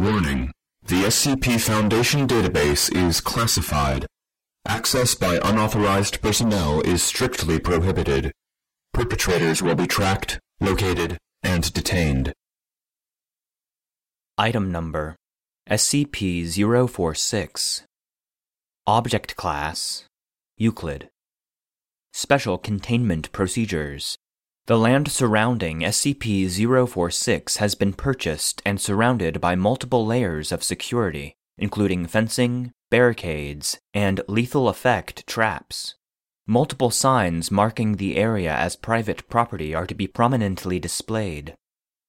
Warning. The SCP Foundation database is classified. Access by unauthorized personnel is strictly prohibited. Perpetrators will be tracked, located, and detained. Item Number SCP 046 Object Class Euclid Special Containment Procedures The land surrounding SCP 046 has been purchased and surrounded by multiple layers of security, including fencing, barricades, and lethal effect traps. Multiple signs marking the area as private property are to be prominently displayed.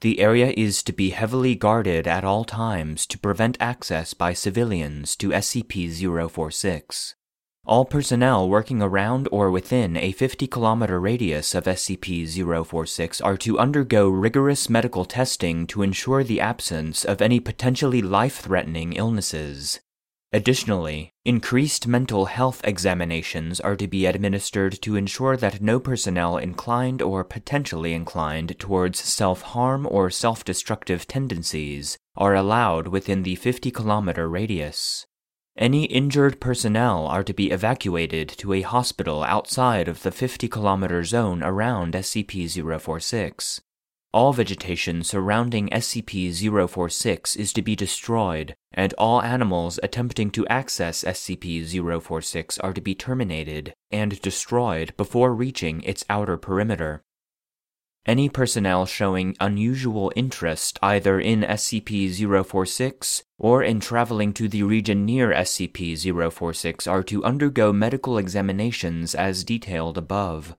The area is to be heavily guarded at all times to prevent access by civilians to SCP 046. All personnel working around or within a 50 kilometer radius of SCP 046 are to undergo rigorous medical testing to ensure the absence of any potentially life threatening illnesses. Additionally, increased mental health examinations are to be administered to ensure that no personnel inclined or potentially inclined towards self harm or self destructive tendencies are allowed within the 50 kilometer radius. Any injured personnel are to be evacuated to a hospital outside of the 50 kilometer zone around SCP 046. All vegetation surrounding SCP 046 is to be destroyed, and all animals attempting to access SCP 046 are to be terminated and destroyed before reaching its outer perimeter. Any personnel showing unusual interest either in SCP 046 or in traveling to the region near SCP 046 are to undergo medical examinations as detailed above.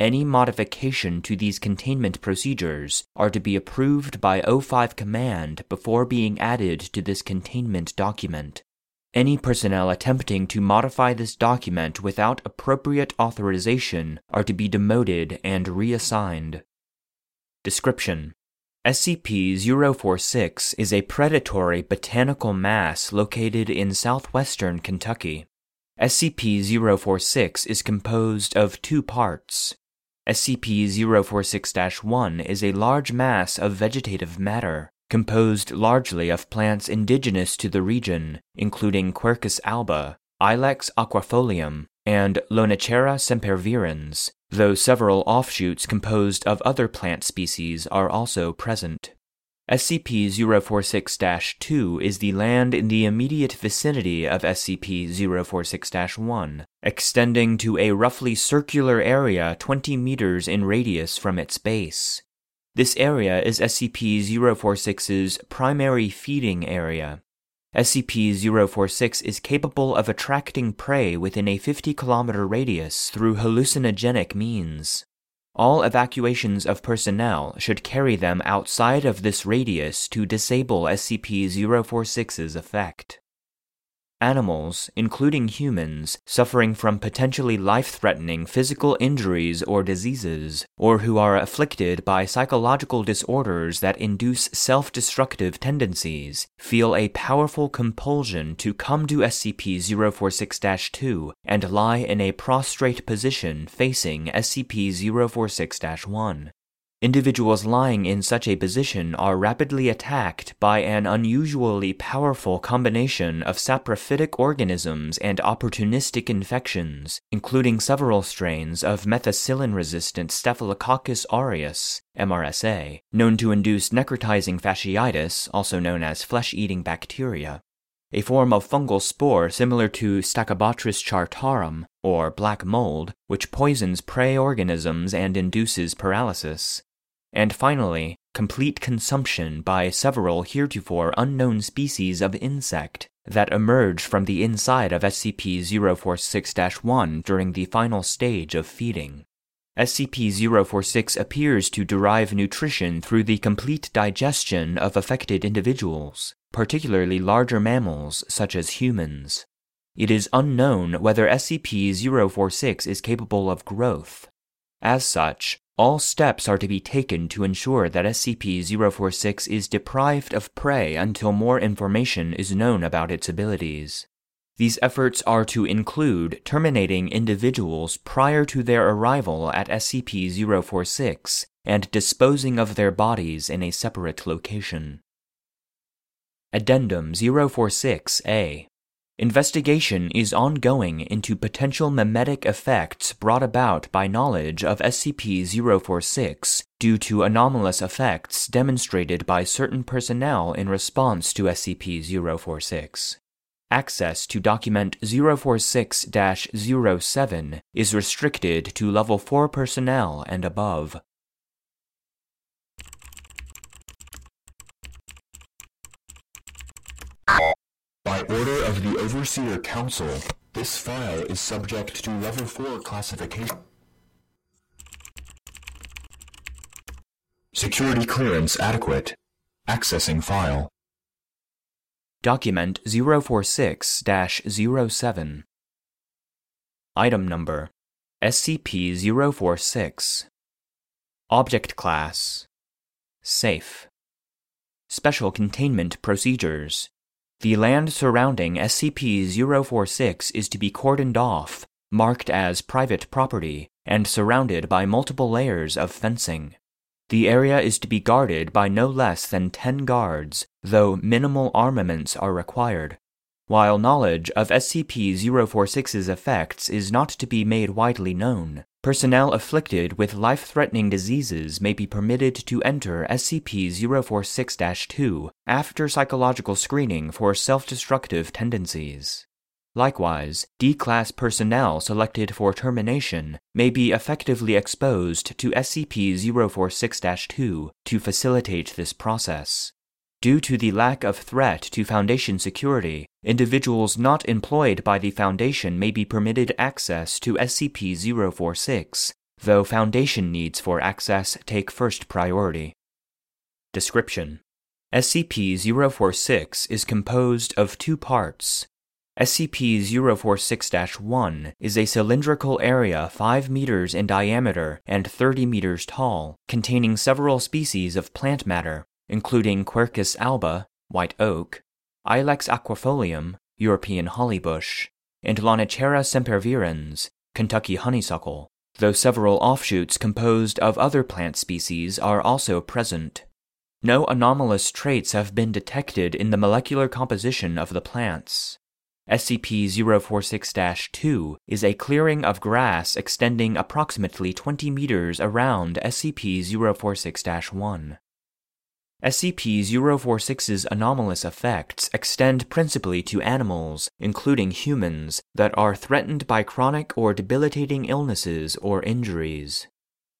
Any modification to these containment procedures are to be approved by O5 Command before being added to this containment document. Any personnel attempting to modify this document without appropriate authorization are to be demoted and reassigned. Description SCP 046 is a predatory botanical mass located in southwestern Kentucky. SCP 046 is composed of two parts. SCP 046 1 is a large mass of vegetative matter composed largely of plants indigenous to the region, including Quercus alba, Ilex aquifolium, and Lonicera sempervirens, though several offshoots composed of other plant species are also present. SCP 046 2 is the land in the immediate vicinity of SCP 046 1, extending to a roughly circular area 20 meters in radius from its base. This area is SCP 046's primary feeding area. SCP 046 is capable of attracting prey within a 50 kilometer radius through hallucinogenic means. All evacuations of personnel should carry them outside of this radius to disable SCP 046's effect. Animals, including humans, suffering from potentially life threatening physical injuries or diseases, or who are afflicted by psychological disorders that induce self destructive tendencies, feel a powerful compulsion to come to SCP 046 2 and lie in a prostrate position facing SCP 046 1. Individuals lying in such a position are rapidly attacked by an unusually powerful combination of saprophytic organisms and opportunistic infections, including several strains of methicillin resistant Staphylococcus aureus, MRSA, known to induce necrotizing fasciitis, also known as flesh eating bacteria. A form of fungal spore similar to Stachybotrys chartarum, or black mold, which poisons prey organisms and induces paralysis and finally, complete consumption by several heretofore unknown species of insect that emerge from the inside of SCP 046 1 during the final stage of feeding. SCP 046 appears to derive nutrition through the complete digestion of affected individuals, particularly larger mammals such as humans. It is unknown whether SCP 046 is capable of growth. As such, all steps are to be taken to ensure that SCP 046 is deprived of prey until more information is known about its abilities. These efforts are to include terminating individuals prior to their arrival at SCP 046 and disposing of their bodies in a separate location. Addendum 046A. Investigation is ongoing into potential memetic effects brought about by knowledge of SCP 046 due to anomalous effects demonstrated by certain personnel in response to SCP 046. Access to document 046 07 is restricted to Level 4 personnel and above. By order of the Overseer Council, this file is subject to Level 4 classification. Security clearance adequate. Accessing file. Document 046 07. Item number SCP 046. Object Class Safe. Special Containment Procedures The land surrounding SCP 046 is to be cordoned off, marked as private property, and surrounded by multiple layers of fencing. The area is to be guarded by no less than 10 guards, though minimal armaments are required. While knowledge of SCP 046's effects is not to be made widely known, personnel afflicted with life threatening diseases may be permitted to enter SCP 046 2 after psychological screening for self destructive tendencies. Likewise, D class personnel selected for termination may be effectively exposed to SCP 046 2 to facilitate this process. Due to the lack of threat to Foundation security, individuals not employed by the Foundation may be permitted access to SCP 046, though Foundation needs for access take first priority. Description. SCP 046 is composed of two parts. SCP 046 1 is a cylindrical area 5 meters in diameter and 30 meters tall, containing several species of plant matter, including Quercus alba, white oak, Ilex aquifolium, European hollybush, and Lonicera sempervirens, Kentucky honeysuckle, though several offshoots composed of other plant species are also present. No anomalous traits have been detected in the molecular composition of the plants. SCP 046 2 is a clearing of grass extending approximately 20 meters around SCP 046 1. SCP 046's anomalous effects extend principally to animals, including humans, that are threatened by chronic or debilitating illnesses or injuries.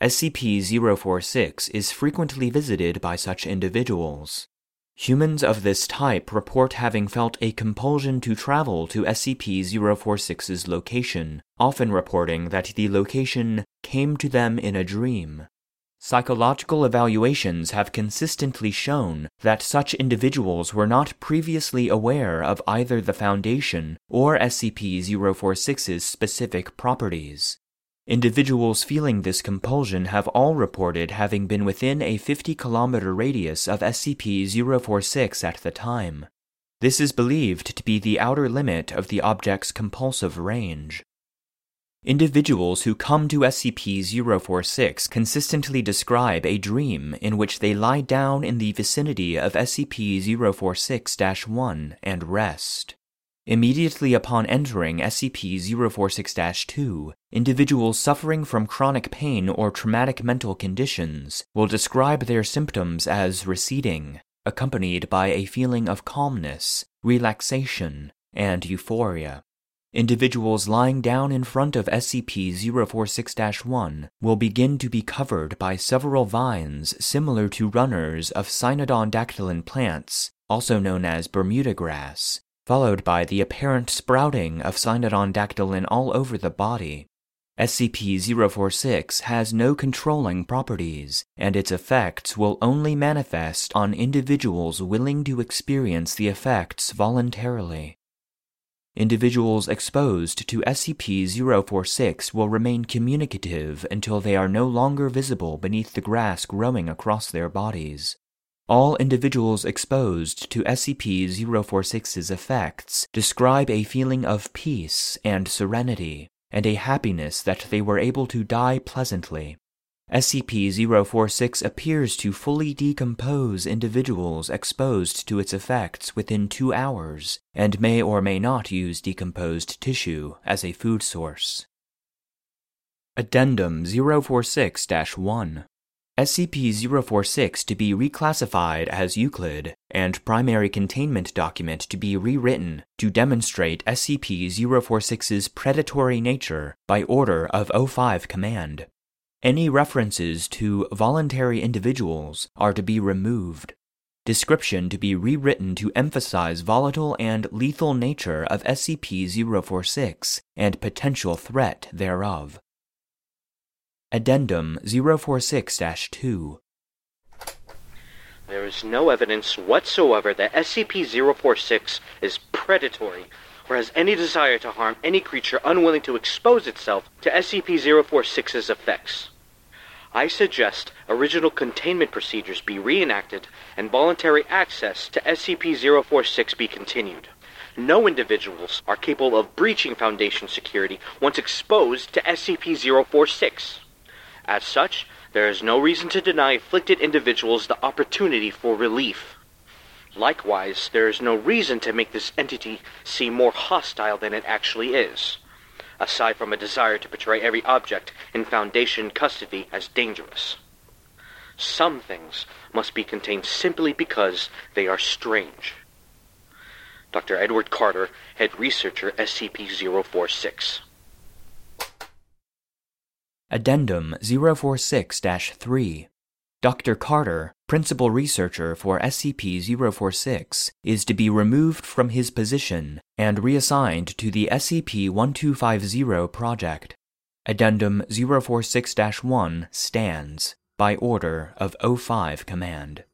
SCP 046 is frequently visited by such individuals. Humans of this type report having felt a compulsion to travel to SCP 046's location, often reporting that the location came to them in a dream. Psychological evaluations have consistently shown that such individuals were not previously aware of either the Foundation or SCP 046's specific properties. Individuals feeling this compulsion have all reported having been within a 50 kilometer radius of SCP 046 at the time. This is believed to be the outer limit of the object's compulsive range. Individuals who come to SCP 046 consistently describe a dream in which they lie down in the vicinity of SCP 046 1 and rest. Immediately upon entering SCP 046 2, individuals suffering from chronic pain or traumatic mental conditions will describe their symptoms as receding, accompanied by a feeling of calmness, relaxation, and euphoria. Individuals lying down in front of SCP 046 1 will begin to be covered by several vines similar to runners of cynodon dactylon plants, also known as Bermuda grass, followed by the apparent sprouting of cynodon dactylon all over the body. SCP-046 has no controlling properties, and its effects will only manifest on individuals willing to experience the effects voluntarily. Individuals exposed to SCP-046 will remain communicative until they are no longer visible beneath the grass growing across their bodies. All individuals exposed to SCP 046's effects describe a feeling of peace and serenity, and a happiness that they were able to die pleasantly. SCP 046 appears to fully decompose individuals exposed to its effects within two hours and may or may not use decomposed tissue as a food source. Addendum 046 1 SCP 046 to be reclassified as Euclid, and primary containment document to be rewritten to demonstrate SCP 046's predatory nature by order of O5 Command. Any references to voluntary individuals are to be removed. Description to be rewritten to emphasize volatile and lethal nature of SCP 046 and potential threat thereof. Addendum 046 2 There is no evidence whatsoever that SCP 046 is predatory or has any desire to harm any creature unwilling to expose itself to SCP 046's effects. I suggest original containment procedures be reenacted and voluntary access to SCP 046 be continued. No individuals are capable of breaching Foundation security once exposed to SCP 046. As such, there is no reason to deny afflicted individuals the opportunity for relief. Likewise, there is no reason to make this entity seem more hostile than it actually is, aside from a desire to portray every object in Foundation custody as dangerous. Some things must be contained simply because they are strange. Dr. Edward Carter, Head Researcher, SCP 046. Addendum 046 3 Dr. Carter, principal researcher for SCP 046, is to be removed from his position and reassigned to the SCP 1250 project. Addendum 046 1 stands by order of O5 Command.